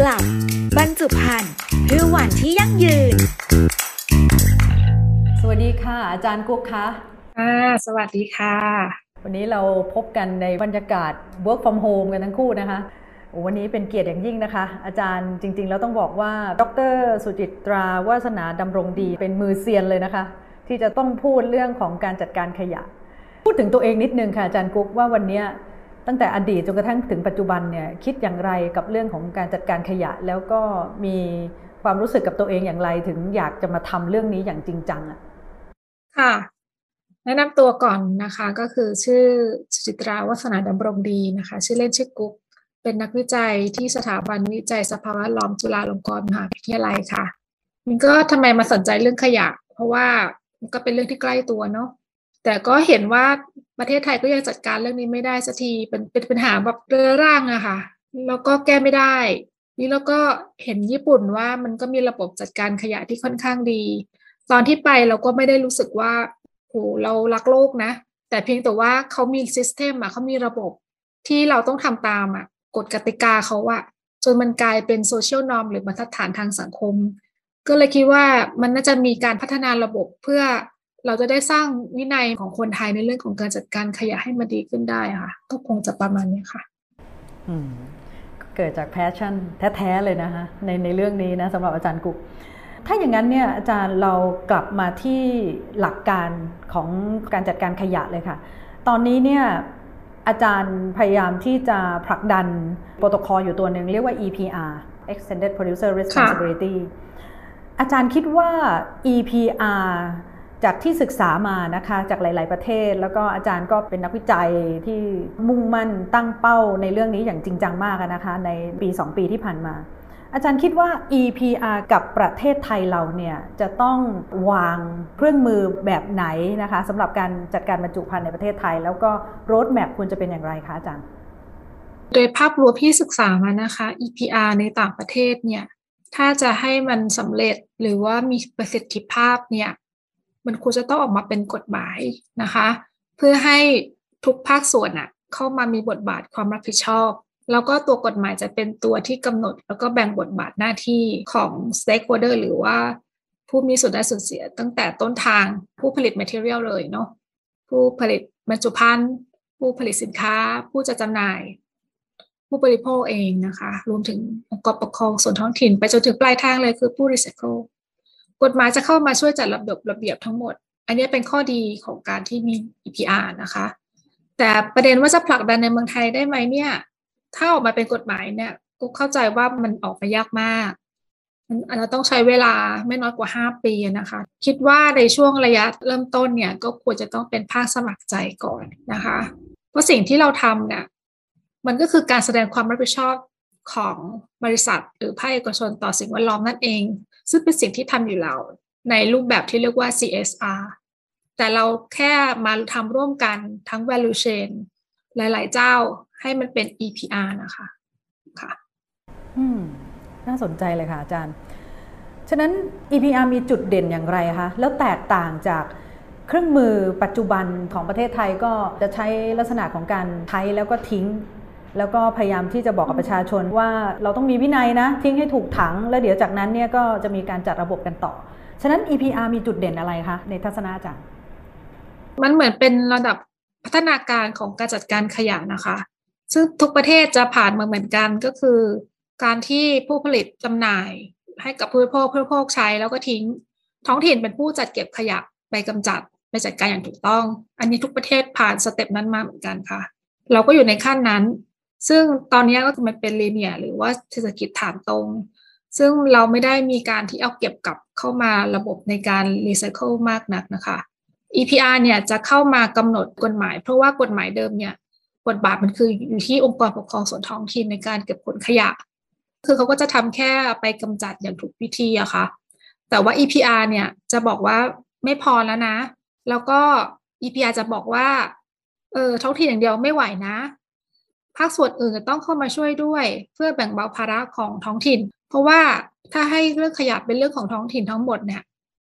กลับบรรจุภัณฑ์เพื่อวันที่ยั่งยืน สวัสดีค่ะ อาจารย์กุ๊กคะอ่าสวัสดีค่ะ วันนี้เราพบกันในบรรยากาศ work from home กันทั้งคู่นะคะวันนี้เป็นเกียรติอย่างยิ่งนะคะ อาจารย์จริง ๆ แล้วต้องบอกว่า ดร สุจิตราวาสนาดำรงดีเป็นมือเซียนเลยนะคะ ที่จะต้องพูดเรื่องของการจัดการขยะ พูดถึงตัวเองนิดนึงค่ะอาจารย์กุ๊กว่าวันนี้ ตั้งแต่อดีตจนกระทั่งถึงปัจจุบันเนี่ยคิดอย่างไรกับเรื่องของการจัดการขยะ แล้วก็มีความรู้สึกกับตัวเองอย่างไรถึงอยากจะมาทำเรื่องนี้อย่างจริงจังอะค่ะแนะนำตัวก่อนนะคะก็คือชื่อจิตราวัฒนาดำรงดีนะคะ ชื่อเล่นชื่อกุ๊กเป็นนักวิจัยที่สถาบันวิจัยสภาวะล้อมจุฬาลงกรณ์มหาวิทยาลัยค่ะ มันก็ทำไมมาสนใจเรื่องขยะ เพราะว่ามันก็เป็นเรื่องที่ใกล้ตัวเนาะ แต่ก็เห็นว่าประเทศไทยก็ยังจัดการเรื่องนี้ไม่ได้สักทีเป็นเป็นปัญหาแบบเรื้อรังอะค่ะ แล้วก็แก้ไม่ได้ นี่แล้วก็เห็นญี่ปุ่นว่ามันก็มีระบบจัดการขยะที่ค่อนข้างดี ตอนที่ไปเราก็ไม่ได้รู้สึกว่าโหเรารักโลกนะ แต่เพียงแต่ว่าเขามี system อะเขามีระบบที่เราต้องทำตามอะกฎกติกาเขาอะจนมันกลายเป็น social norm หรือบรรทัดฐานทางสังคม ก็เลยคิดว่ามันน่าจะมีการพัฒนาระบบเพื่อ เราจะได้สร้างวินัยของคนไทยในเรื่องของการจัดการขยะให้มันดีขึ้นได้ค่ะ ก็คงจะประมาณนี้ค่ะเกิดจากแพชชั่นแท้ๆเลยนะคะในในเรื่องนี้นะสำหรับอาจารย์กุ๊กถ้าอย่างนั้นเนี่ยอาจารย์เรากลับมาที่หลักการของการจัดการขยะเลยค่ะ ตอนนี้เนี่ยอาจารย์พยายามที่จะผลักดันโปรโตคอลอยู่ตัวหนึ่งเรียกว่า EPR Extended Producer Responsibility อาจารย์คิดว่า EPR จากที่ศึกษามานะคะจากหลาย ๆ ประเทศ แล้วก็อาจารย์ก็เป็นนักวิจัยที่มุ่งมั่นตั้งเป้าในเรื่องนี้อย่างจริงจังมากนะคะในปี 2 ปีที่ผ่านมา อาจารย์คิดว่า EPR กับประเทศไทยเราเนี่ยจะต้องวางเครื่องมือแบบไหนนะคะสำหรับการจัดการบรรจุภัณฑ์ในประเทศไทย แล้วก็โรดแมพควรจะเป็นอย่างไรคะอาจารย์ โดยภาพรวมที่ศึกษามานะคะ EPR ในต่างประเทศเนี่ยถ้าจะให้มันสำเร็จหรือว่ามีประสิทธิภาพเนี่ย มันควรจะต้องออกมาเป็นกฎหมายนะคะ เพื่อให้ทุกภาคส่วนอะเข้ามามีบทบาทความรับผิดชอบ แล้วก็ตัวกฎหมายจะเป็นตัวที่กำหนด แล้วก็แบ่งบทบาทหน้าที่ของ stakeholder หรือว่าผู้มีส่วนได้ส่วนเสียตั้งแต่ต้นทางผู้ผลิต material เลยเนาะผู้ผลิตบรรจุภัณฑ์ผู้ผลิตสินค้า ผู้จะจำหน่าย ผู้บริโภคเองนะคะ รวมถึงองค์กรปกครองส่วนท้องถิ่น ไปจนถึงปลายทางเลยคือผู้รีไซเคิล กฎหมายจะเข้ามาช่วยจัดระบบระเบียบทั้งหมด อันนี้เป็นข้อดีของการที่มี EPR นะคะ แต่ประเด็นว่าจะผลักดันในเมืองไทยได้ไหมเนี่ย ถ้าออกมาเป็นกฎหมายเนี่ยกูเข้าใจว่ามันออกมายากมากมันอาจจะต้องใช้เวลาไม่น้อยกว่า 5 ปีนะคะ คิดว่าในช่วงระยะเริ่มต้นเนี่ยก็ควรจะต้องเป็นภาคสมัครใจก่อนนะคะ เพราะสิ่งที่เราทำเนี่ยมันก็คือการแสดงความรับผิดชอบของบริษัท หรือภาคเอกชนต่อสิ่งแวดล้อมนั่นเอง ซึ่งเป็นสิ่งที่ทำอยู่แล้วในรูปแบบที่เรียกว่า CSR แต่เราแค่มาทำร่วมกันทั้ง value chain หลาย ๆ เจ้าให้มันเป็น EPR นะคะค่ะ อืม น่าสนใจเลยค่ะอาจารย์ ฉะนั้น EPR มีจุดเด่นอย่างไรคะ แล้วแตกต่างจากเครื่องมือปัจจุบันของประเทศไทยก็จะใช้ลักษณะของการใช้แล้วก็ทิ้ง แล้วก็พยายามที่จะบอกกับประชาชนว่าเราต้องมีวินัยนะ ทิ้งให้ถูกถัง แล้วเดี๋ยวจากนั้นเนี่ยก็จะมีการจัดระบบกันต่อ ฉะนั้น EPR มีจุดเด่นอะไรคะในทัศนะอาจารย์มันเหมือนเป็นระดับพัฒนาการของการจัดการขยะนะคะ ซึ่งทุกประเทศจะผ่านมาเหมือนกันก็คือ การที่ผู้ผลิตจำหน่ายให้กับผู้บริโภคผู้บริโภคใช้แล้วก็ทิ้ง ท้องถิ่นเป็นผู้จัดเก็บขยะไปกำจัดไปจัดการอย่างถูกต้อง อันนี้ทุกประเทศผ่าน step นั้นมาเหมือนกันค่ะ เราก็อยู่ในขั้นนั้น ซึ่งตอนนี้ก็คือมันเป็น linear หรือว่าเศรษฐกิจฐานตรง ซึ่งเราไม่ได้มีการที่เอาเก็บกลับเข้ามาระบบในการรีไซเคิลมากนักนะคะ EPR เนี่ยจะเข้ามากำหนดกฎหมาย เพราะว่ากฎหมายเดิมเนี่ยบทบาทมันคืออยู่ที่องค์กรปกครองส่วนท้องถิ่นในการเก็บผลขยะ คือเขาก็จะทำแค่ไปกำจัดอย่างถูกวิธีอะคะ่ะ แต่ว่า EPR เนี่ยจะบอกว่าไม่พอแล้วนะ แล้วก็ EPR จะบอกว่าเออท้องถิ่นอย่างเดียวไม่ไหวนะ ภาคส่วนอื่นจะต้องเข้ามาช่วยด้วย เพื่อแบ่งเบาภาระของท้องถิ่น เพราะว่าถ้าให้เรื่องขยะเป็นเรื่องของท้องถิ่นทั้งหมดเนี่ย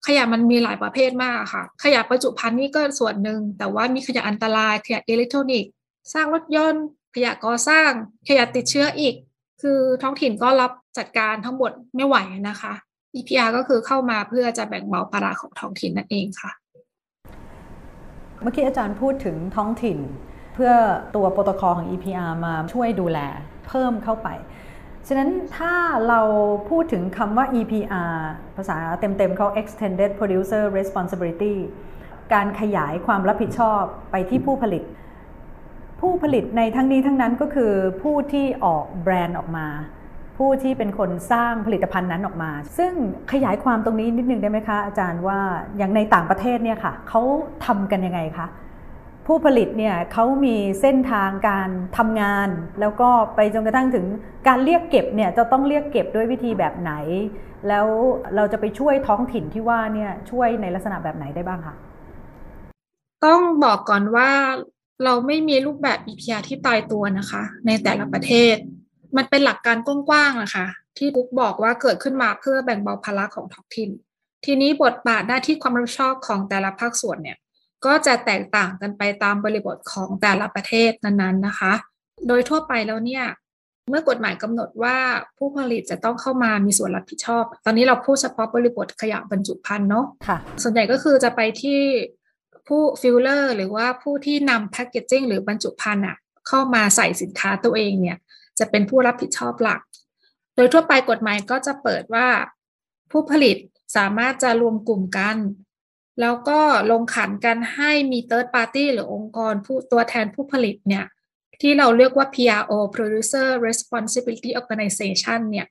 ขยะมันมีหลายประเภทมากค่ะ ขยะประจุภัณฑ์นี่ก็ส่วนหนึ่ง แต่ว่ามีขยะอันตรายขยะอิเล็กทรอนิกส์สร้างรถยนต์ ขยะก่อสร้าง ขยะติดเชื้ออีก คือท้องถิ่นก็รับจัดการทั้งหมดไม่ไหวนะคะ EPR ก็คือเข้ามาเพื่อจะแบ่งเบาภาระของท้องถิ่นนั่นเองค่ะ เมื่อกี้อาจารย์พูดถึงท้องถิ่น เพื่อตัวโปรโตคอลของ EPR มาช่วยดูแลเพิ่มเข้าไป ฉะนั้นถ้าเราพูดถึงคำว่า EPR ภาษาเต็มๆเขา Extended Producer Responsibility การขยายความรับผิดชอบไปที่ผู้ผลิต ผู้ผลิตในทั้งนี้ทั้งนั้นก็คือผู้ที่ออกแบรนด์ออกมา ผู้ที่เป็นคนสร้างผลิตภัณฑ์นั้นออกมา ซึ่งขยายความตรงนี้นิดนึงได้ไหมคะอาจารย์ว่าอย่างในต่างประเทศเนี่ยค่ะเขาทำกันยังไงคะ ผู้ผลิตเนี่ยเขามีเส้นทางการทำงาน แล้วก็ไปจนกระทั่งถึงการเรียกเก็บเนี่ยจะต้องเรียกเก็บด้วยวิธีแบบไหน แล้วเราจะไปช่วยท้องถิ่นที่ว่าเนี่ยช่วยในลักษณะแบบไหนได้บ้างคะต้องบอกก่อนว่าเราไม่มีรูปแบบ EPR ที่ตายตัวนะคะ ในแต่ละประเทศ มันเป็นหลักการกว้างๆนะคะ ที่บุ๊กบอกว่าเกิดขึ้นมาเพื่อแบ่งเบาภาระของท้องถิ่น ทีนี้บทบาทหน้าที่ความรับผิดชอบของแต่ละภาคส่วนเนี่ย ก็จะแตกต่างกันไปตามบริบทของแต่ละประเทศนั้นๆนะคะ โดยทั่วไปแล้วเนี่ยเมื่อกฎหมายกำหนดว่าผู้ผลิตจะต้องเข้ามามีส่วนรับผิดชอบ ตอนนี้เราพูดเฉพาะบริบทขยะบรรจุภัณฑ์เนาะส่วนใหญ่ก็คือจะไปที่ผู้ฟิลเลอร์หรือว่าผู้ที่นำ packaging หรือบรรจุภัณฑ์อะเข้ามาใส่สินค้าตัวเองเนี่ย จะเป็นผู้รับผิดชอบหลัก โดยทั่วไปกฎหมายก็จะเปิดว่า ผู้ผลิตสามารถจะรวมกลุ่มกัน แล้วก็ลงขันกันให้มี third party หรือองค์กรผู้ตัวแทนผู้ผลิตเนี่ย ที่เราเรียกว่า PRO Producer Responsibility Organization เนี่ย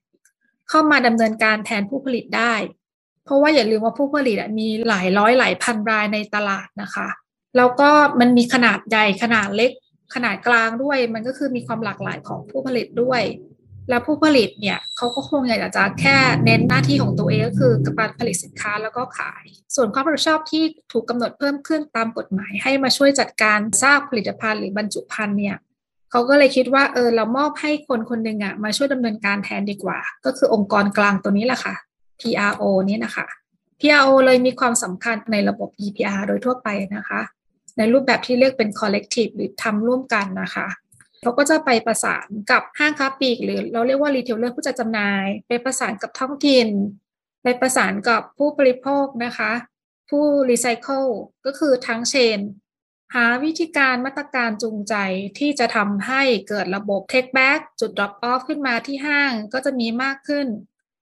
เข้ามาดำเนินการแทนผู้ผลิตได้ เพราะว่าอย่าลืมว่าผู้ผลิตมีหลายร้อยหลายพันรายในตลาดนะคะ แล้วก็มันมีขนาดใหญ่ขนาดเล็กขนาดกลางด้วย มันก็คือมีความหลากหลายของผู้ผลิตด้วย แล้วผู้ผลิตเนี่ยเขาก็คงอยากจะแค่เน้นหน้าที่ของตัวเองก็คือการผลิตสินค้าแล้วก็ขาย ส่วนความรับผิดชอบที่ถูกกาหนดเพิ่มขึ้นตามกฎหมาย ให้มาช่วยจัดการสร้างผลิตภัณฑ์หรือบรรจุภัณฑ์เนี่ยเขาก็เลยคิดว่าเออเรามอบให้คนคนหนึ่งอะมาช่วยดำเนินการแทนดีกว่า ก็คือองค์กรกลางตัวนี้แหละค่ะ PRO นี่นะคะ PRO เลยมีความสำคัญในระบบ EPR โดยทั่วไปนะคะ ในรูปแบบที่เรียกเป็น collective หรือทำร่วมกันนะคะ เขาก็จะไปประสานกับห้างค้าปลีก หรือเราเรียกว่า retailer ผู้จัดจำหน่าย ไปประสานกับท้องถิ่น ไปประสานกับผู้บริโภคนะคะ ผู้รีไซเคิลก็คือทั้ง chain หาวิธีการมาตรการจูงใจที่จะทำให้เกิดระบบ take back จุด drop off ขึ้นมาที่ห้างก็จะมีมากขึ้น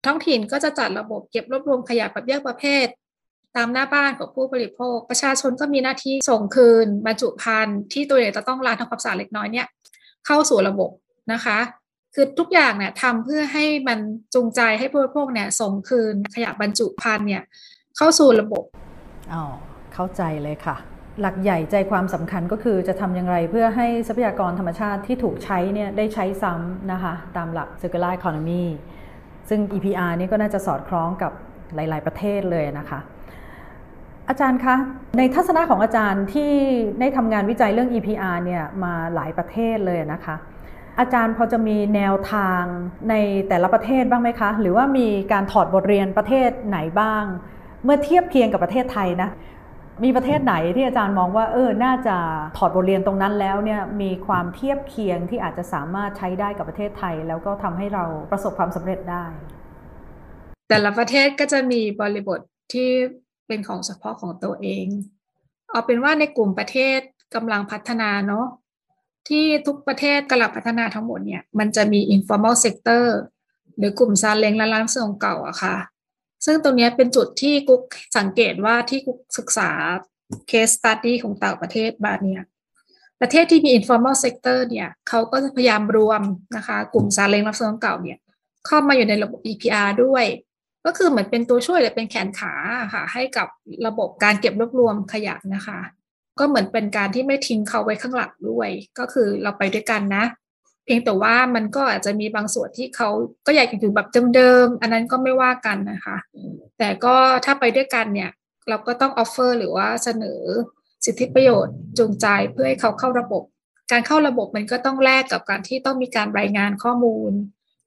ท้องถิ่นก็จะจัดระบบเก็บรวบรวมขยะแบบแยกประเภทตามหน้าบ้านของผู้บริโภค ประชาชนก็มีหน้าที่ส่งคืนบรรจุภัณฑ์ที่ตัวเองจะต้องล้างทำความสะอาดเล็กน้อยเนี่ย เข้าสู่ระบบนะคะ คือทุกอย่างเนี่ยทำเพื่อให้มันจูงใจให้ผู้บริโภคเนี่ยส่งคืนขยะบรรจุภัณฑ์เนี่ยเข้าสู่ระบบอ๋อเข้าใจเลยค่ะ หลักใหญ่ใจความสำคัญก็คือจะทำอย่างไรเพื่อให้ทรัพยากรธรรมชาติที่ถูกใช้เนี่ยได้ใช้ซ้ำนะคะ ตามหลัก circular economy ซึ่ง EPR นี่ก็น่าจะสอดคล้องกับหลาย ๆ ประเทศเลยนะคะ อาจารย์คะ ในทัศนะของอาจารย์ที่ได้ทำงานวิจัยเรื่อง EPR เนี่ยมาหลายประเทศเลยนะคะ อาจารย์พอจะมีแนวทางในแต่ละประเทศบ้างไหมคะ หรือว่ามีการถอดบทเรียนประเทศไหนบ้าง เมื่อเทียบเคียงกับประเทศไทยนะมีประเทศไหนที่อาจารย์มองว่าเออ น่าจะถอดบทเรียนตรงนั้นแล้วเนี่ยมีความเทียบเคียงที่อาจจะสามารถใช้ได้กับประเทศไทย แล้วก็ทำให้เราประสบความสำเร็จได้ แต่ละประเทศก็จะมีบริบทที่ เป็นของเฉพาะของตัวเอง เอาเป็นว่าในกลุ่มประเทศกำลังพัฒนาเนาะที่ทุกประเทศกำลังพัฒนาทั้งหมดเนี่ยมันจะมี informal sector หรือกลุ่มซาเล้งและร้านส่งเก่าอะค่ะ ซึ่งตรงนี้เป็นจุดที่กุ๊กสังเกตว่าที่กุ๊กศึกษา case study ของต่างประเทศบาเนี่ยประเทศที่มี informal sector เนี่ยเขาก็จะพยายามรวมนะคะ กลุ่มซาเล้งรับซื้อเก่าเนี่ยเข้ามาอยู่ในระบบ EPR ด้วย ก็คือเหมือนเป็นตัวช่วยหรือเป็นแขนขาค่ะ ให้กับระบบการเก็บรวบรวมขยะนะคะ ก็เหมือนเป็นการที่ไม่ทิ้งเขาไว้ข้างหลังด้วย ก็คือเราไปด้วยกันนะ เพียงแต่ว่ามันก็อาจจะมีบางส่วนที่เขาก็อยากอยู่แบบเดิมๆอันนั้นก็ไม่ว่ากันนะคะ แต่ก็ถ้าไปด้วยกันเนี่ย เราก็ต้อง offer หรือว่าเสนอสิทธิประโยชน์จูงใจเพื่อให้เขาเข้าระบบ การเข้าระบบมันก็ต้องแลกกับการที่ต้องมีการรายงานข้อมูล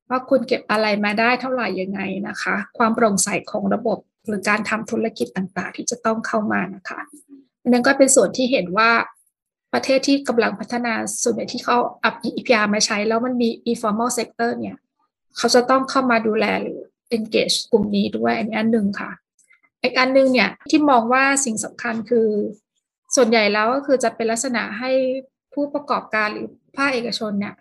ว่าคุณเก็บอะไรมาได้เท่าไหร่ยังไงนะคะ ความโปร่งใสของระบบหรือการทำธุรกิจต่างๆ ที่จะต้องเข้ามานะคะนั่นก็เป็นส่วนที่เห็นว่าประเทศที่กำลังพัฒนาส่วนใหญ่ที่เขาอัพ EPR มาใช้ แล้วมันมี informal sector เนี่ยเขาจะต้องเข้ามาดูแลหรือ engage กลุ่มนี้ด้วยอันนี้อันหนึ่งค่ะอีกอันหนึ่งเนี่ยที่มองว่าสิ่งสำคัญคือ ส่วนใหญ่แล้วก็คือจะเป็นลักษณะให้ผู้ประกอบการหรือภาคเอกชนเนี่ย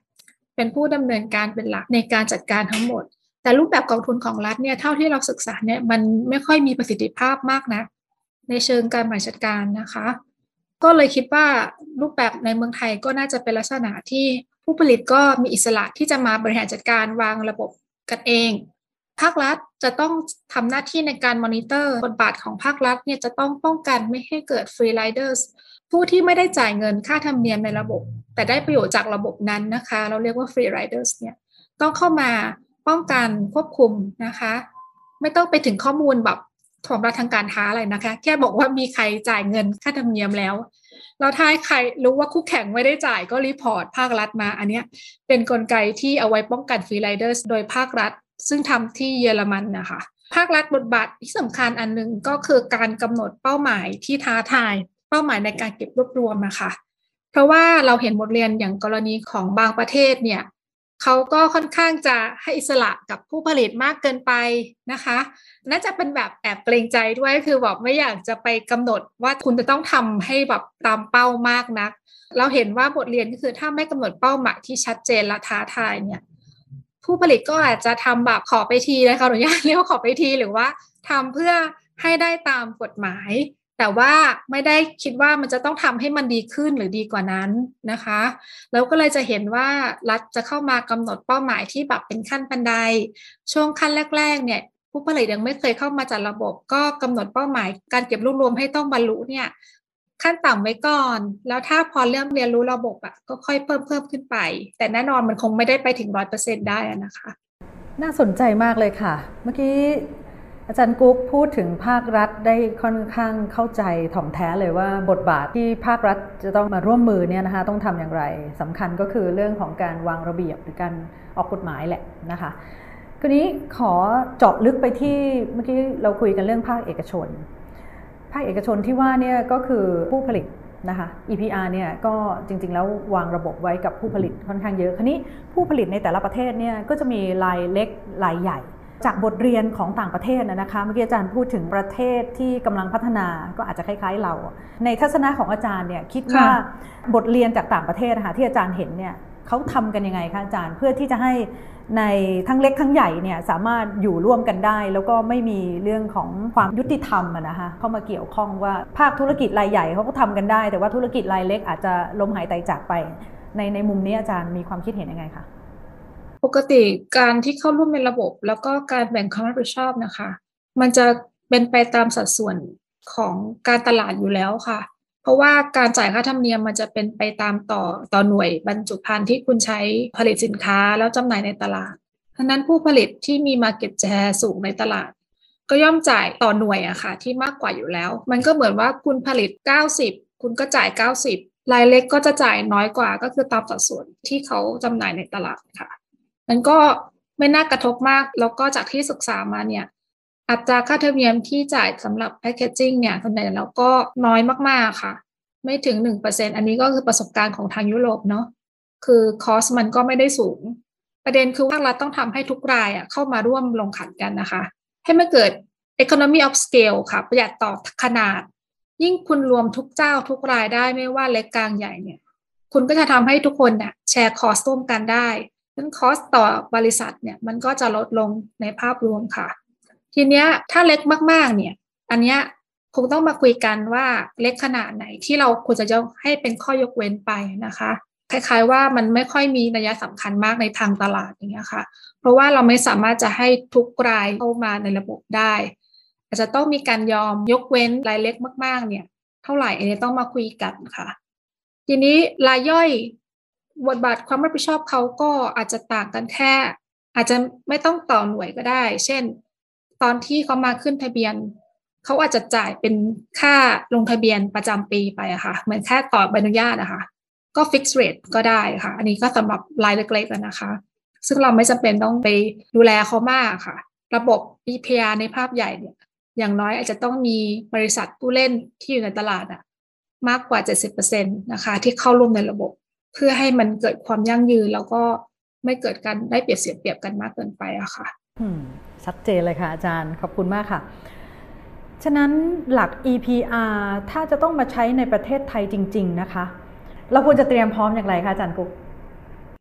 เป็นผู้ดำเนินการเป็นหลักในการจัดการทั้งหมด แต่รูปแบบกองทุนของรัฐเนี่ยเท่าที่เราศึกษาเนี่ยมันไม่ค่อยมีประสิทธิภาพมากนะ ในเชิงการบริหารจัดการนะคะ ก็เลยคิดว่ารูปแบบในเมืองไทยก็น่าจะเป็นลักษณะที่ผู้ผลิตก็มีอิสระที่จะมาบริหารจัดการวางระบบกันเองภาครัฐจะต้องทำหน้าที่ในการมอนิเตอร์บทบาทของภาครัฐเนี่ยจะต้องป้องกันไม่ให้เกิดฟรีไลเดอร์ ผู้ที่ไม่ได้จ่ายเงินค่าธรรมเนียมในระบบ แต่ได้ประโยชน์จากระบบนั้นนะคะ เราเรียกว่า free rider เนี่ยต้องเข้ามาป้องกันควบคุมนะคะ ไม่ต้องไปถึงข้อมูลแบบล้วงลับทางการค้าอะไรนะคะ แค่บอกว่ามีใครจ่ายเงินค่าธรรมเนียมแล้วแล้วถ้าใครรู้ว่าคู่แข่งไม่ได้จ่ายก็ report ภาครัฐมา อันนี้เป็นกลไกที่เอาไว้ป้องกัน free rider โดยภาครัฐ ซึ่งทำที่เยอรมันนะคะ ภาครัฐบทบาทที่สำคัญอันหนึ่งก็คือการกำหนดเป้าหมายที่ท้าทาย เป้าหมายในการเก็บรวบรวมนะคะเพราะว่าเราเห็นบทเรียนอย่างกรณีของบางประเทศเนี่ยเขาก็ค่อนข้างจะให้อิสระกับผู้ผลิตมากเกินไปนะคะ น่าจะเป็นแบบแอบเกรงใจด้วยคือแบบไม่อยากจะไปกำหนดว่าคุณจะต้องทำให้แบบตามเป้ามากนัก เราเห็นว่าบทเรียนก็คือถ้าไม่กำหนดเป้าหมายที่ชัดเจนและท้าทายเนี่ยผู้ผลิตก็อาจจะทำแบบขอไปทีนะคะอนุญาตเรียกว่าขอไปทีหรือว่าทำเพื่อให้ได้ตามกฎหมาย แต่ว่าไม่ได้คิดว่ามันจะต้องทำให้มันดีขึ้นหรือดีกว่านั้นนะคะแล้วก็เลยจะเห็นว่ารัฐจะเข้ามากำหนดเป้าหมายที่แบบเป็นขั้นบันได ช่วงขั้นแรกๆเนี่ยผู้ผลิตยังไม่เคยเข้ามาจัดระบบ ก็กำหนดเป้าหมาย การเก็บรวบรวมให้ต้องบรรลุเนี่ยขั้นต่ำไว้ก่อน แล้วถ้าพอเริ่มเรียนรู้ระบบอะก็ค่อยเพิ่มเพิ่มขึ้นไป แต่แน่นอนมันคงไม่ได้ไปถึงร้อยเปอร์เซ็นได้นะคะ น่าสนใจมากเลยค่ะ เมื่อกี้ อาจารย์กุ๊กพูดถึงภาครัฐได้ค่อนข้างเข้าใจถ่องแท้เลยว่าบทบาทที่ภาครัฐจะต้องมาร่วมมือเนี่ยนะคะต้องทำอย่างไรสำคัญก็คือเรื่องของการวางระเบียบหรือการออกกฎหมายแหละนะคะทีนี้ขอเจาะลึกไปที่เมื่อกี้เราคุยกันเรื่องภาคเอกชน ภาคเอกชนที่ว่าเนี่ยก็คือผู้ผลิตนะคะ EPR เนี่ยก็จริงๆ แล้ววางระบบไว้กับผู้ผลิตค่อนข้างเยอะ ครนี้ผู้ผลิตในแต่ละประเทศเนี่ยก็จะมีรายเล็กรายใหญ่ จากบทเรียนของต่างประเทศนะคะเมื่อกี้อาจารย์พูดถึงประเทศที่กำลังพัฒนาก็อาจจะคล้ายๆ เรา ในทัศนะของอาจารย์เนี่ยคิดว่าบทเรียนจากต่างประเทศนะคะที่อาจารย์เห็นเนี่ยเขาทำกันยังไงคะอาจารย์เพื่อที่จะให้ในทั้งเล็กทั้งใหญ่เนี่ยสามารถอยู่ร่วมกันได้ แล้วก็ไม่มีเรื่องของความยุติธรรมนะคะเข้ามาเกี่ยวข้องว่าภาคธุรกิจรายใหญ่เขาก็ทำกันได้ แต่ว่าธุรกิจรายเล็กอาจจะล้มหายตายจากไป ในในมุมนี้อาจารย์มีความคิดเห็นยังไงคะ ปกติการที่เข้าร่วมในระบบ แล้วก็การแบ่งความรับผิดชอบนะคะ มันจะเป็นไปตามสัดส่วนของการตลาดอยู่แล้วค่ะ เพราะว่าการจ่ายค่าธรรมเนียมมันจะเป็นไปตามต่อต่อหน่วยบรรจุภัณฑ์ที่คุณใช้ผลิตสินค้าแล้วจำหน่ายในตลาดทั้นั้นผู้ผลิตที่มี Market Share สูงในตลาด ก็ย่อมจ่ายต่อหน่วยอะค่ะ ที่มากกว่าอยู่แล้ว มันก็เหมือนว่าคุณผลิต 90 คุณก็จ่าย 90รายเล็กก็จะจ่ายน้อยกว่าก็คือตามสัดส่วนที่เขาจำหน่ายในตลาดค่ะ มันก็ไม่น่ากระทบมาก แล้วก็จากที่ศึกษามาเนี่ย อัตราค่าเทอร์เมียมที่จ่ายสำหรับแพคเกจิ้งเนี่ยส่วนใหญ่แล้วก็น้อยมากๆค่ะ ไม่ถึง 1%อันนี้ก็คือประสบการณ์ของทางยุโรปเนาะคือคอสมันก็ไม่ได้สูง ประเด็นคือภาครัฐต้องทำให้ทุกรายอะเข้ามาร่วมลงขันกันนะคะ ให้มันเกิด economy of scale ค่ะ ประหยัดต่อขนาด ยิ่งคุณรวมทุกเจ้าทุกรายได้ไม่ว่าเล็กกลางใหญ่เนี่ย คุณก็จะทำให้ทุกคนเนี่ยแชร์คอสร่วมกันได้ นั้นคอสต่อบริษัทเนี่ยมันก็จะลดลงในภาพรวมค่ะ ทีเนี้ยถ้าเล็กมากๆเนี่ย อันเนี้ยคงต้องมาคุยกันว่าเล็กขนาดไหนที่เราควรจะยกให้เป็นข้อยกเว้นไปนะคะ คล้ายๆว่ามันไม่ค่อยมีนัยสำคัญมากในทางตลาดอย่างเงี้ยค่ะ เพราะว่าเราไม่สามารถจะให้ทุกรายเข้ามาในระบบได้ อาจจะต้องมีการยอมยกเว้นรายเล็กมาก ๆ เนี่ย เท่าไหร่อันนี้ต้องมาคุยกันค่ะ ทีนี้รายย่อย บทบาทความรับผิดชอบเขาก็อาจจะต่างกันแค่ อาจจะไม่ต้องต่อหน่วยก็ได้ เช่น ตอนที่เขามาขึ้นทะเบียน เขาอาจจะจ่ายเป็นค่าลงทะเบียนประจำปีไปอะค่ะ เหมือนแค่ต่อใบอนุญาตนะคะ ก็ fix rate ก็ได้ค่ะ อันนี้ก็สำหรับรายเล็กๆนะคะ ซึ่งเราไม่จำเป็นต้องไปดูแลเขามากค่ะ ระบบ EPR ในภาพใหญ่เนี่ย อย่างน้อยอาจจะต้องมีบริษัทผู้เล่นที่อยู่ในตลาดอะมากกว่า 70%นะคะ ที่เข้าร่วมในระบบ เพื่อให้มันเกิดความยั่งยืนแล้วก็ไม่เกิดการได้เปรียบเสียเปรียบกันมากเกินไปอะค่ะชัดเจนเลยค่ะอาจารย์ขอบคุณมากค่ะ ฉะนั้นหลัก EPR ถ้าจะต้องมาใช้ในประเทศไทยจริง ๆ นะคะ เราควรจะเตรียมพร้อมอย่างไรคะอาจารย์กุ๊ก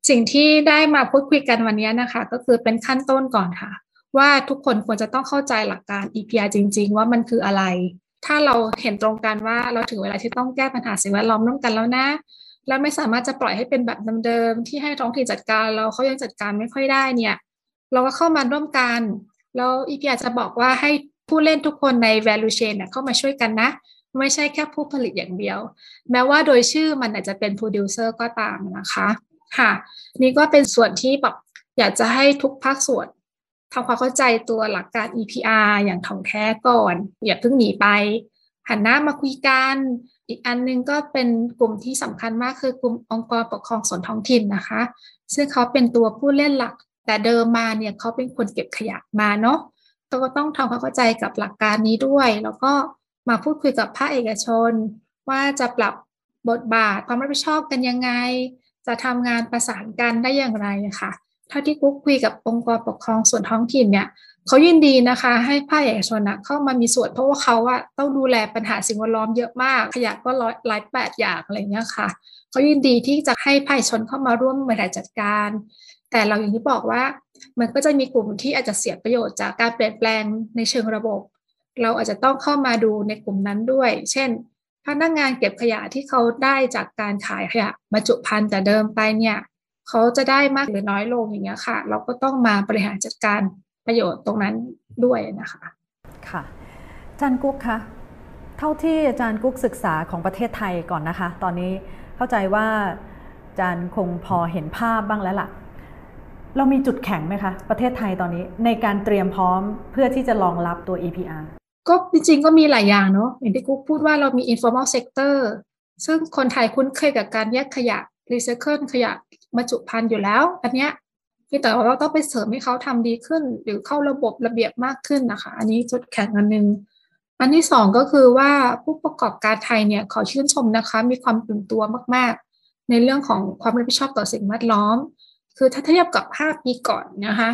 สิ่งที่ได้มาพูดคุยกันวันนี้นะคะ ก็คือเป็นขั้นต้นก่อนค่ะ ว่าทุกคนควรจะต้องเข้าใจหลักการ EPR จริง ๆ ว่ามันคืออะไร ถ้าเราเห็นตรงกันว่าเราถึงเวลาที่ต้องแก้ปัญหาสิ่งแวดล้อมร่วมกันแล้วนะ และไม่สามารถจะปล่อยให้เป็นแบบเดิมๆที่ให้ท้องถิ่นจัดการเราเขายังจัดการไม่ค่อยได้เนี่ยเราก็เข้ามาร่วมกัน แล้ว EPR จะบอกว่าให้ผู้เล่นทุกคนใน value chain เข้ามาช่วยกันนะ ไม่ใช่แค่ผู้ผลิตอย่างเดียว แม้ว่าโดยชื่อมันอาจจะเป็น producer ก็ตามนะคะค่ะ นี่ก็เป็นส่วนที่แบบอยากจะให้ทุกภาคส่วนทำความเข้าใจตัวหลักการ EPR อย่างถ่องแท้ก่อน อย่าเพิ่งหนีไป หันหน้ามาคุยกัน อีกอันนึงก็เป็นกลุ่มที่สำคัญมากคือกลุ่มองค์กรปกครองส่วนท้องถิ่นนะคะ ซึ่งเขาเป็นตัวผู้เล่นหลัก แต่เดิมมาเนี่ยเขาเป็นคนเก็บขยะมาเนาะก็ต้องทำความเข้าใจกับหลักการนี้ด้วย แล้วก็มาพูดคุยกับภาคเอกชน ว่าจะปรับบทบาทความรับผิดชอบกันยังไง จะทำงานประสานกันได้อย่างไรค่ะ ถ้าที่กุ๊กคุยกับองค์กรปกครองส่วนท้องถิ่นเนี่ยเขายินดีนะคะ ให้ภาคเอกชนนะเข้ามามีส่วนเพราะว่าเขาอะต้องดูแลปัญหาสิ่งแวดล้อมเยอะมาก ขยะก็ร้อยหลายแปดอย่างอะไรเงี้ยค่ะเขายินดีที่จะให้ภาคเอกชนเข้ามาร่วมบริหารจัดการ แต่เราอย่างที่บอกว่า มันก็จะมีกลุ่มที่อาจจะเสียประโยชน์จากการเปลี่ยนแปลงในเชิงระบบ เราอาจจะต้องเข้ามาดูในกลุ่มนั้นด้วย เช่นพนักงานเก็บขยะที่เขาได้จากการขายขยะบรรจุภัณฑ์แต่เดิมไปเนี่ย เขาจะได้มากหรือน้อยลงอย่างเงี้ยค่ะ เราก็ต้องมาบริหารจัดการประโยชน์ตรงนั้นด้วยนะคะ ค่ะอาจารย์กุ๊กคะเท่าที่อาจารย์กุ๊กศึกษาของประเทศไทยก่อนนะคะ ตอนนี้เข้าใจว่าอาจารย์คงพอเห็นภาพบ้างแล้วล่ะ เรามีจุดแข็งไหมคะ ประเทศไทยตอนนี้ในการเตรียมพร้อมเพื่อที่จะรองรับตัว EPR ก็จริงๆก็มีหลายอย่างเนาะอย่างที่กุ๊กพูดว่าเรามี informal sector ซึ่งคนไทยคุ้นเคยกับการแยกขยะรีไซเคิลขยะ บรรจุภัณฑ์อยู่แล้ว อันเนี้ยแต่ว่าเราต้องไปเสริมให้เขาทำดีขึ้น หรือเข้าระบบระเบียบมากขึ้นนะคะ อันนี้จุดแข็งอันนึง อันที่สองก็คือว่าผู้ประกอบการไทยเนี่ยขอชื่นชมนะคะ มีความตื่นตัวมาก ๆ ในเรื่องของความรับผิดชอบต่อสิ่งแวดล้อม คือถ้าเทียบกับ5ปีก่อนนะคะ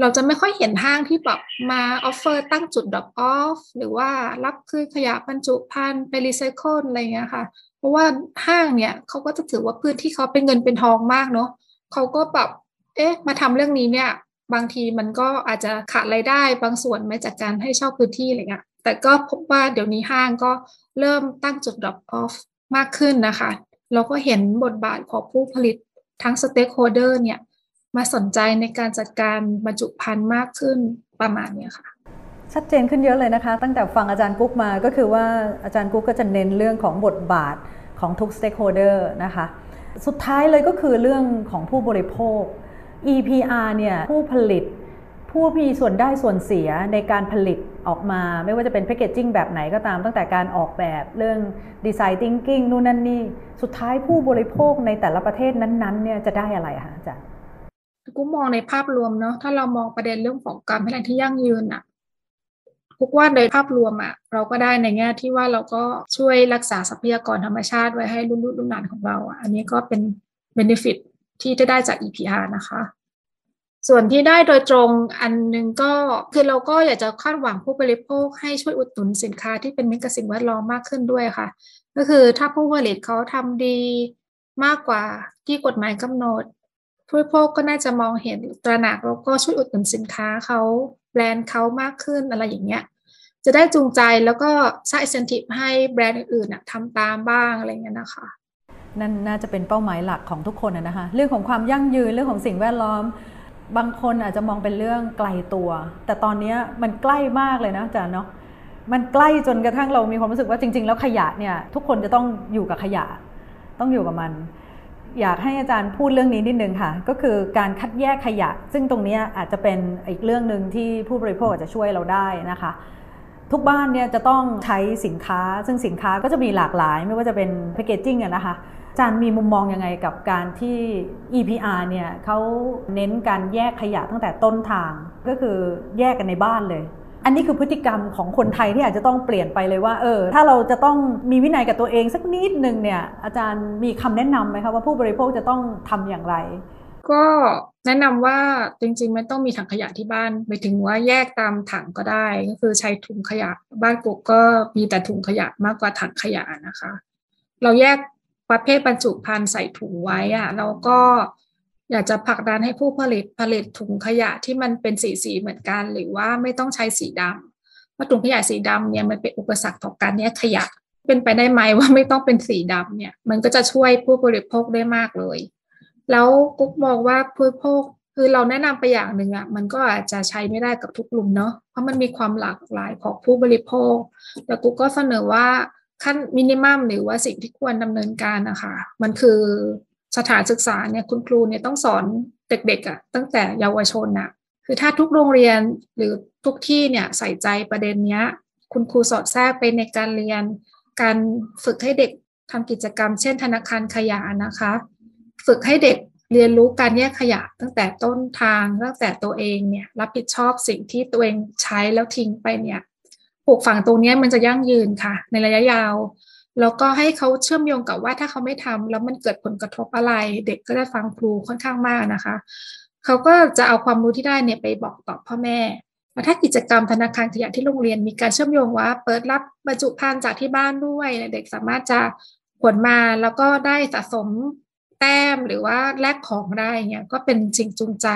เราจะไม่ค่อยเห็นห้างที่แบบมา offer ตั้งจุด drop off หรือว่ารับคืนขยะบรรจุภัณฑ์ไปรีไซเคิลอะไรเงี้ยค่ะ เพราะว่าห้างเนี่ยเขาก็จะถือว่าพื้นที่เขาเป็นเงินเป็นทองมากเนาะเขาก็แบบเอ๊ะ มาทำเรื่องนี้เนี่ย บางทีมันก็อาจจะขาดรายได้บางส่วนมาจากการให้เช่าพื้นที่อะไรเงี้ยแต่ก็พบว่าเดี๋ยวนี้ห้างก็เริ่มตั้งจุด drop off มากขึ้นนะคะ เราก็เห็นบทบาทของผู้ผลิตทั้ง stakeholder เนี่ยมาสนใจในการจัดการบรรจุภัณฑ์มากขึ้นประมาณนี้ค่ะชัดเจนขึ้นเยอะเลยนะคะ ตั้งแต่ฟังอาจารย์กุ๊กมาก็คือว่าอาจารย์กุ๊กก็จะเน้นเรื่องของบทบาท ของทุก stakeholder นะคะ สุดท้ายเลยก็คือเรื่องของผู้บริโภค EPR เนี่ยผู้ผลิต ผู้มีส่วนได้ส่วนเสียในการผลิตออกมา ไม่ว่าจะเป็นแพคเกจจิ้งแบบไหนก็ตามตั้งแต่การออกแบบเรื่องดีไซน์ทิงกิ้งนู่นนั่นนี่ สุดท้ายผู้บริโภคในแต่ละประเทศนั้นๆเนี่ยจะได้อะไรคะอาจารย์กูมองในภาพรวมเนาะถ้าเรามองประเด็นเรื่องของการพัฒนาที่ยั่งยืนอะ กุกว่าในภาพรวมอะเราก็ได้ในแง่ที่ว่าเราก็ช่วยรักษาทรัพยากรธรรมชาติไว้ให้รุ่นรุ่นหลานของเราอะอันนี้ก็เป็นเบนฟิตที่จะได้จาก EPR นะคะ ส่วนที่ได้โดยตรงอันนึงก็คือเราก็อยากจะคาดหวังผู้บริโภคให้ช่วยอุดหนุนสินค้าที่เป็นมิตรกับสิ่งแวดล้อมมากขึ้นด้วยค่ะ ก็คือถ้าผู้ผลิตเขาทำดีมากกว่าที่กฎหมายกำหนด ผู้บริโภคก็น่าจะมองเห็นตระหนักแล้วก็ช่วยอุดหนุนสินค้าเขาแบรนด์เขามากขึ้นอะไรอย่างเงี้ยจะได้จูงใจแล้วก็สร้างอิสติให้แบรนด์อื่นๆทำตามบ้างอะไรเงี้ยนะคะนั่นน่าจะเป็นเป้าหมายหลักของทุกคนนะคะเรื่องของความยั่งยืนเรื่องของสิ่งแวดล้อม บางคนอาจจะมองเป็นเรื่องไกลตัว แต่ตอนนี้มันใกล้มากเลยนะจานเนาะมันใกล้จนกระทั่งเรามีความรู้สึกว่าจริง ๆ แล้วขยะเนี่ยทุกคนจะต้องอยู่กับขยะ ต้องอยู่กับมัน อยากให้อาจารย์พูดเรื่องนี้นิดนึงค่ะ ก็คือการคัดแยกขยะ ซึ่งตรงนี้อาจจะเป็นอีกเรื่องหนึ่งที่ผู้บริโภคจะช่วยเราได้นะคะ ทุกบ้านเนี่ยจะต้องใช้สินค้า ซึ่งสินค้าก็จะมีหลากหลาย ไม่ว่าจะเป็นแพคเกจจิ้งนะคะอาจารย์มีมุมมองยังไงกับการที่ EPR เนี่ยเขาเน้นการแยกขยะตั้งแต่ต้นทาง ก็คือแยกกันในบ้านเลย อันนี้คือพฤติกรรมของคนไทยที่อาจจะต้องเปลี่ยนไปเลยว่าเออถ้าเราจะต้องมีวินัยกับตัวเองสักนิดหนึ่งเนี่ยอาจารย์มีคำแนะนำไหมคะว่าผู้บริโภคจะต้องทำอย่างไร ก็แนะนำว่าจริงๆไม่ต้องมีถังขยะที่บ้านไปถึงว่าแยกตามถังก็ได้ ก็คือใช้ถุงขยะบ้านกุกก็มีแต่ถุงขยะมากกว่าถังขยะนะคะ เราแยกประเภทบรรจุภัณฑ์ใส่ถุงไว้อะแล้วก็ อยากจะผลักดันให้ผู้ผลิตผลิตถุงขยะที่มันเป็นสีสีเหมือนกัน หรือว่าไม่ต้องใช้สีดำเพราะถุงขยะสีดำเนี่ยมันเป็นอุปสรรคต่อการแยกขยะ เป็นไปได้ไหมว่าไม่ต้องเป็นสีดำเนี่ย มันก็จะช่วยผู้บริโภคได้มากเลย แล้วกุ๊กมองว่าผู้บริโภคคือเราแนะนำไปอย่างหนึ่งอะ่ะมันก็อาจจะใช้ไม่ได้กับทุกกลุ่มเนาะเพราะมันมีความหลากหลายของผู้บริโภค แต่กุ๊กก็เสนอว่าขั้นมินิมัมหรือว่าสิ่งที่ควรดำเนินการนะคะมันคือ สถานศึกษาเนี่ยคุณครูเนี่ยต้องสอนเด็กๆอะ่ะตั้งแต่เยาวชนอะ่ะคือถ้าทุกโรงเรียนหรือทุกที่เนี่ยใส่ใจประเด็นเนี้ย คุณครูสอดแทรกไปในการเรียน การฝึกให้เด็กทำกิจกรรม เช่น ธนาคารขยะนะคะ ฝึกให้เด็กเรียนรู้การแยกขยะตั้งแต่ต้นทางตั้งแต่ตัวเองเนี่ยรับผิดชอบสิ่งที่ตัวเองใช้แล้วทิ้งไปเนี่ยปลูกฝังตรงนี้มันจะยั่งยืนค่ะ ในระยะยาว แล้วก็ให้เขาเชื่อมโยงกับว่าถ้าเขาไม่ทำแล้วมันเกิดผลกระทบอะไร เด็กก็จะฟังครูค่อนข้างมากนะคะ เขาก็จะเอาความรู้ที่ได้เนี่ยไปบอกต่อพ่อแม่ถ้ากิจกรรมธนาคารขยะที่โรงเรียนมีการเชื่อมโยงว่า เปิดรับบรรจุภัณฑ์จากที่บ้านด้วยเด็กสามารถจะผลมาแล้วก็ได้สะสมแต้มหรือว่าแลกของได้เนี่ยก็เป็นสิ่งจูงใจ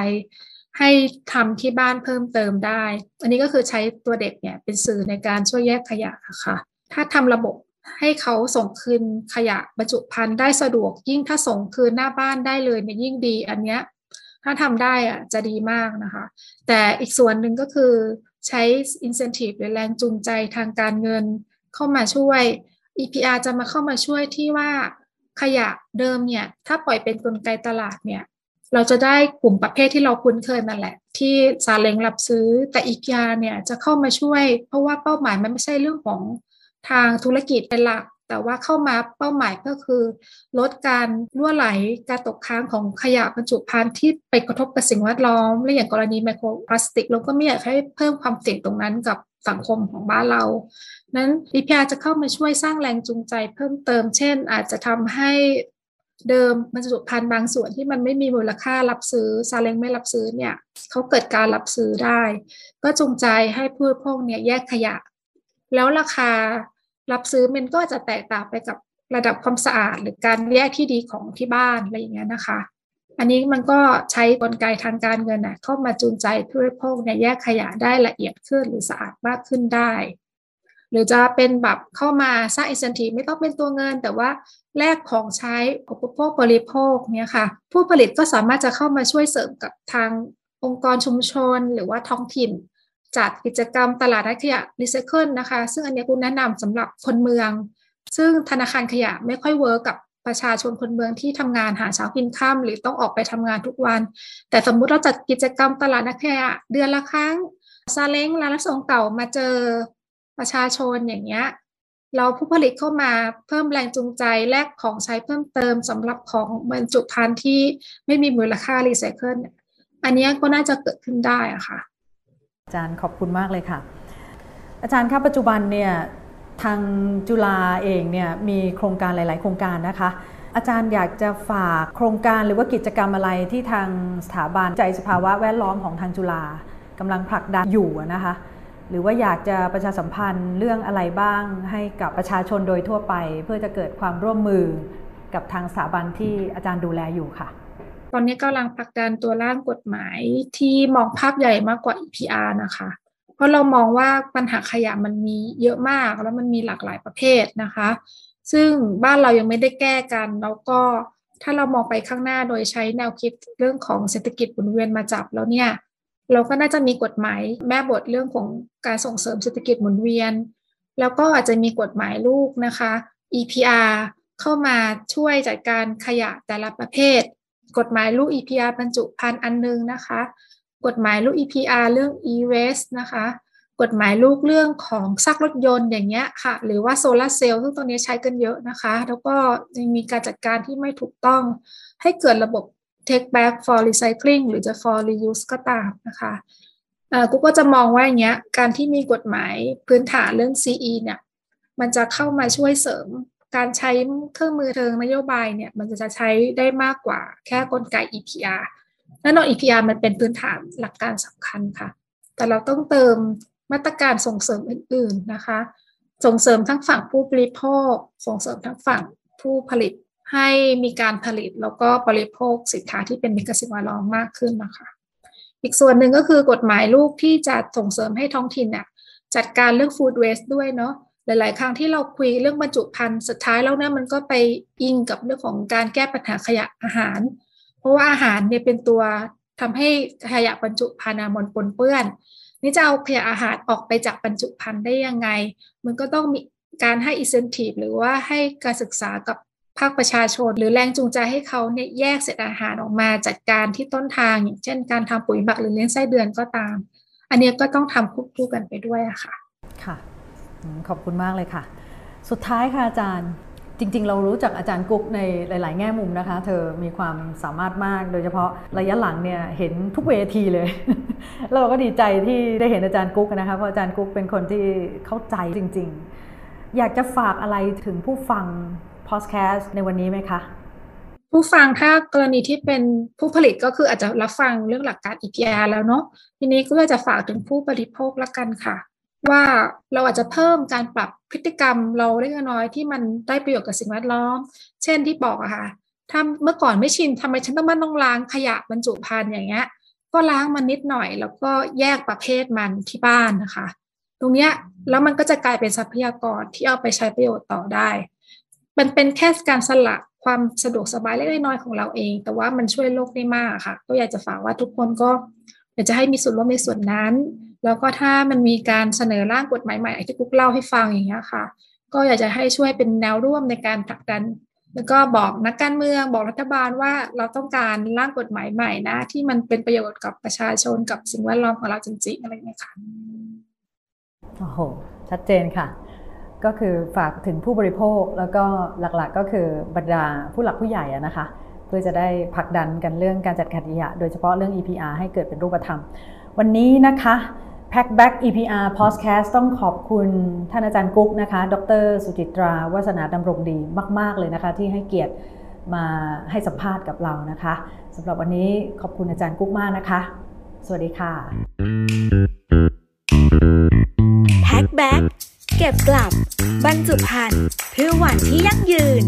ให้ทำที่บ้านเพิ่มเติมได้ อันนี้ก็คือใช้ตัวเด็กเนี่ยเป็นสื่อในการช่วยแยกขยะค่ะ ถ้าทำระบบ ให้เขาส่งคืนขยะบรรจุภัณฑ์ได้สะดวก ยิ่งถ้าส่งคืนหน้าบ้านได้เลยเนี่ยยิ่งดี อันเนี้ยถ้าทำได้อะจะดีมากนะคะ แต่อีกส่วนหนึ่งก็คือใช้ incentive หรือแรงจูงใจทางการเงินเข้ามาช่วย EPR จะมาเข้ามาช่วยที่ว่าขยะเดิมเนี่ย ถ้าปล่อยเป็นกลไกตลาดเนี่ย เราจะได้กลุ่มประเภทที่เราคุ้นเคยมาแหละ ที่ซาเล้งรับซื้อแต่อีพีอาเนี่ยจะเข้ามาช่วย เพราะว่าเป้าหมายมันไม่ใช่เรื่องของ ทางธุรกิจเป็นหลัก แต่ว่าเข้ามาเป้าหมายก็คือ ลดการรั่วไหลการตกค้างของขยะบรรจุภัณฑ์ที่ไปกระทบกับสิ่งแวดล้อม และอย่างกรณีไมโครพลาสติกเราก็ไม่อยากให้เพิ่มความเสี่ยงตรงนั้นกับสังคมของบ้านเรา นั้น DPR จะเข้ามาช่วยสร้างแรงจูงใจเพิ่มเติม เช่น อาจจะทำให้เดิมบรรจุภัณฑ์บางส่วนที่มันไม่มีมูลค่ารับซื้อซาเล้งไม่รับซื้อเนี่ยเขาเกิดการรับซื้อได้ ก็จูงใจให้ผู้พวกเนี่ยแยกขยะ แล้วราคารับซื้อมันก็จะแตกต่างไปกับระดับความสะอาด หรือการแยกที่ดีของที่บ้านอะไรอย่างเงี้ยนะคะ อันนี้มันก็ใช้กลไกทางการเงินนะเข้ามาจูงใจผู้บริโภคเนี่ยแยกขยะได้ละเอียดขึ้นหรือสะอาดมากขึ้นได้ หรือจะเป็นแบบเข้ามาสร้างอิสันทีไม่ต้องเป็นตัวเงิน แต่ว่าแลกของใช้อุปโภคบริโภคเนี่ยค่ะ ผู้ผลิตก็สามารถจะเข้ามาช่วยเสริมกับทางองค์กรชุมชนหรือว่าท้องถิ่น จัดกิจกรรมตลาดขยะรีไซเคิลนะคะ ซึ่งอันนี้กุ๊กแนะนำสำหรับคนเมือง ซึ่งธนาคารขยะไม่ค่อย work กับประชาชนคนเมืองที่ทำงานหาเช้ากินค่ำหรือต้องออกไปทำงานทุกวัน แต่สมมุติเราจัดกิจกรรมตลาดนัดขยะเดือนละครั้งซาเล้งร้านรับซื้อของเก่ามาเจอประชาชนอย่างเงี้ยเราผู้ผลิตเข้ามาเพิ่มแรงจูงใจแลกของใช้เพิ่มเติมสำหรับของบรรจุภัณฑ์ที่ไม่มีมูลค่ารีไซเคิลอันนี้ก็น่าจะเกิดขึ้นได้อะค่ะ อาจารย์ขอบคุณมากเลยค่ะ อาจารย์ครับปัจจุบันเนี่ยทางจุฬาเองเนี่ยมีโครงการหลาย ๆ โครงการนะคะ อาจารย์อยากจะฝากโครงการหรือว่ากิจกรรมอะไรที่ทางสถาบันใจสภาวะแวดล้อมของทางจุฬากำลังผลักดันอยู่นะคะหรือว่าอยากจะประชาสัมพันธ์เรื่องอะไรบ้างให้กับประชาชนโดยทั่วไป เพื่อจะเกิดความร่วมมือกับทางสถาบันที่อาจารย์ดูแลอยู่ค่ะ ตอนนี้กำลังผลักดันตัวร่างกฎหมายที่มองภาพใหญ่มากกว่า EPR นะคะ เพราะเรามองว่าปัญหาขยะมันมีเยอะมากแล้วมันมีหลากหลายประเภทนะคะ ซึ่งบ้านเรายังไม่ได้แก้กัน แล้วก็ถ้าเรามองไปข้างหน้าโดยใช้แนวคิดเรื่องของเศรษฐกิจหมุนเวียนมาจับแล้วเนี่ยเราก็น่าจะมีกฎหมายแม่บทเรื่องของการส่งเสริมเศรษฐกิจหมุนเวียน แล้วก็อาจจะมีกฎหมายลูกนะคะ EPR เข้ามาช่วยจัดการขยะแต่ละประเภท กฎหมายลูก EPR บรรจุภัณฑ์อันนึงนะคะ กฎหมายลูก EPR เรื่อง e-waste นะคะ กฎหมายลูกเรื่องของซักรถยนต์อย่างเงี้ยค่ะ หรือว่าโซลาเซลล์ซึ่งตรงนี้ใช้กันเยอะนะคะ แล้วก็ยังมีการจัดการที่ไม่ถูกต้อง ให้เกิดระบบ take back for recycling หรือจะ for reuse ก็ตามนะคะกูก็จะมองว่าอย่างเงี้ย การที่มีกฎหมายพื้นฐานเรื่อง CE เนี่ย มันจะเข้ามาช่วยเสริม การใช้เครื่องมือเทิงนโยบายเนี่ยมันจะใช้ได้มากกว่าแค่กลไก EPR แน่นอน EPR มันเป็นพื้นฐานหลักการสำคัญค่ะ แต่เราต้องเติมมาตรการส่งเสริมอื่น ๆนะคะ ส่งเสริมทั้งฝั่งผู้บริโภค ส่งเสริมทั้งฝั่งผู้ผลิตให้มีการผลิตแล้วก็บริโภคสินค้าที่เป็นมิตรสิ่งแวดล้อมมากขึ้นนะคะ อีกส่วนหนึ่งก็คือกฎหมายลูกที่จะส่งเสริมให้ท้องถิ่นเนี่ยจัดการเรื่อง food waste ด้วยเนาะ หลาย ๆ ครั้งที่เราคุยเรื่องบรรจุภัณฑ์สุดท้ายแล้วเนี่ยมันก็ไปอิงกับเรื่องของการแก้ปัญหาขยะอาหาร เพราะว่าอาหารเนี่ยเป็นตัวทำให้ขยะบรรจุภัณฑ์มันปนเปื้อน นี่จะเอาขยะอาหารออกไปจากบรรจุภัณฑ์ได้ยังไง มันก็ต้องมีการให้ incentive หรือว่าให้การศึกษากับภาคประชาชน หรือแรงจูงใจให้เขาเนี่ยแยกเศษอาหารออกมาจัดการที่ต้นทาง อย่างเช่น การทำปุ๋ยหมักหรือเลี้ยงไส้เดือนก็ตาม อันนี้ก็ต้องทำควบคู่กันไปด้วยอะค่ะ ค่ะ ขอบคุณมากเลยค่ะ สุดท้ายค่ะอาจารย์จริง ๆ เรารู้จักอาจารย์กุ๊กในหลาย ๆ แง่มุมนะคะ เธอมีความสามารถมาก โดยเฉพาะระยะหลังเนี่ยเห็นทุกเวทีเลย เราก็ดีใจที่ได้เห็นอาจารย์กุ๊กนะคะ เพราะอาจารย์กุ๊กเป็นคนที่เข้าใจจริง ๆ อยากจะฝากอะไรถึงผู้ฟังพอดแคสต์ในวันนี้ไหมคะ ผู้ฟังถ้ากรณีที่เป็นผู้ผลิตก็คืออาจจะรับฟังเรื่องหลักการ EPR แล้วเนาะทีนี้ก็จะฝากถึงผู้บริโภคละกันค่ะ ว่าเราอาจจะเพิ่มการปรับพฤติกรรมเราเล็กน้อยที่มันได้ประโยชน์กับสิ่งแวดล้อม เช่นที่บอกอะค่ะถ้าเมื่อก่อนไม่ชินทำไมฉันต้องมาต้องล้างขยะบรรจุภัณฑ์อย่างเงี้ย ก็ล้างมันนิดหน่อย แล้วก็แยกประเภทมันที่บ้านนะคะ ตรงเนี้ยแล้วมันก็จะกลายเป็นทรัพยากรที่เอาไปใช้ประโยชน์ต่อได้ มันเป็นแค่การสละความสะดวกสบายเล็กน้อยของเราเอง แต่ว่ามันช่วยโลกได้มากค่ะ ก็อยากจะฝากว่าทุกคนก็ อยากจะให้มีส่วนร่วมในส่วนนั้น แล้วก็ถ้ามันมีการเสนอร่างกฎหมายใหม่ที่กุ๊กเล่าให้ฟังอย่างเงี้ยค่ะ ก็อยากจะให้ช่วยเป็นแนวร่วมในการผลักดัน แล้วก็บอกนักการเมืองบอกรัฐบาลว่าเราต้องการร่างกฎหมายใหม่นะ ที่มันเป็นประโยชน์กับประชาชนกับสิ่งแวดล้อมของเราจริงๆอะไรเงี้ยค่ะโอ้โหชัดเจนค่ะก็คือฝากถึงผู้บริโภคแล้วก็หลักๆก็คือบรรดาผู้หลักผู้ใหญ่นะคะ พื่อจะได้ผลักดันกันเรื่องการจัดการขยะ โดยเฉพาะเรื่อง EPR ให้เกิดเป็นรูปธรรม วันนี้นะคะ Pack Back EPR Podcast ต้องขอบคุณท่านอาจารย์กุ๊กนะคะ ดร สุจิตราวัฒนาดำรงดีมาก ๆ เลยนะคะ ที่ให้เกียรติมาให้สัมภาษณ์กับเรานะคะสำหรับวันนี้ขอบคุณอาจารย์กุ๊กมากนะคะ สวัสดีค่ะแพ็คแบ็กเก็บกลับบรรจุภัณฑ์เพื่อวันที่ยั่งยืน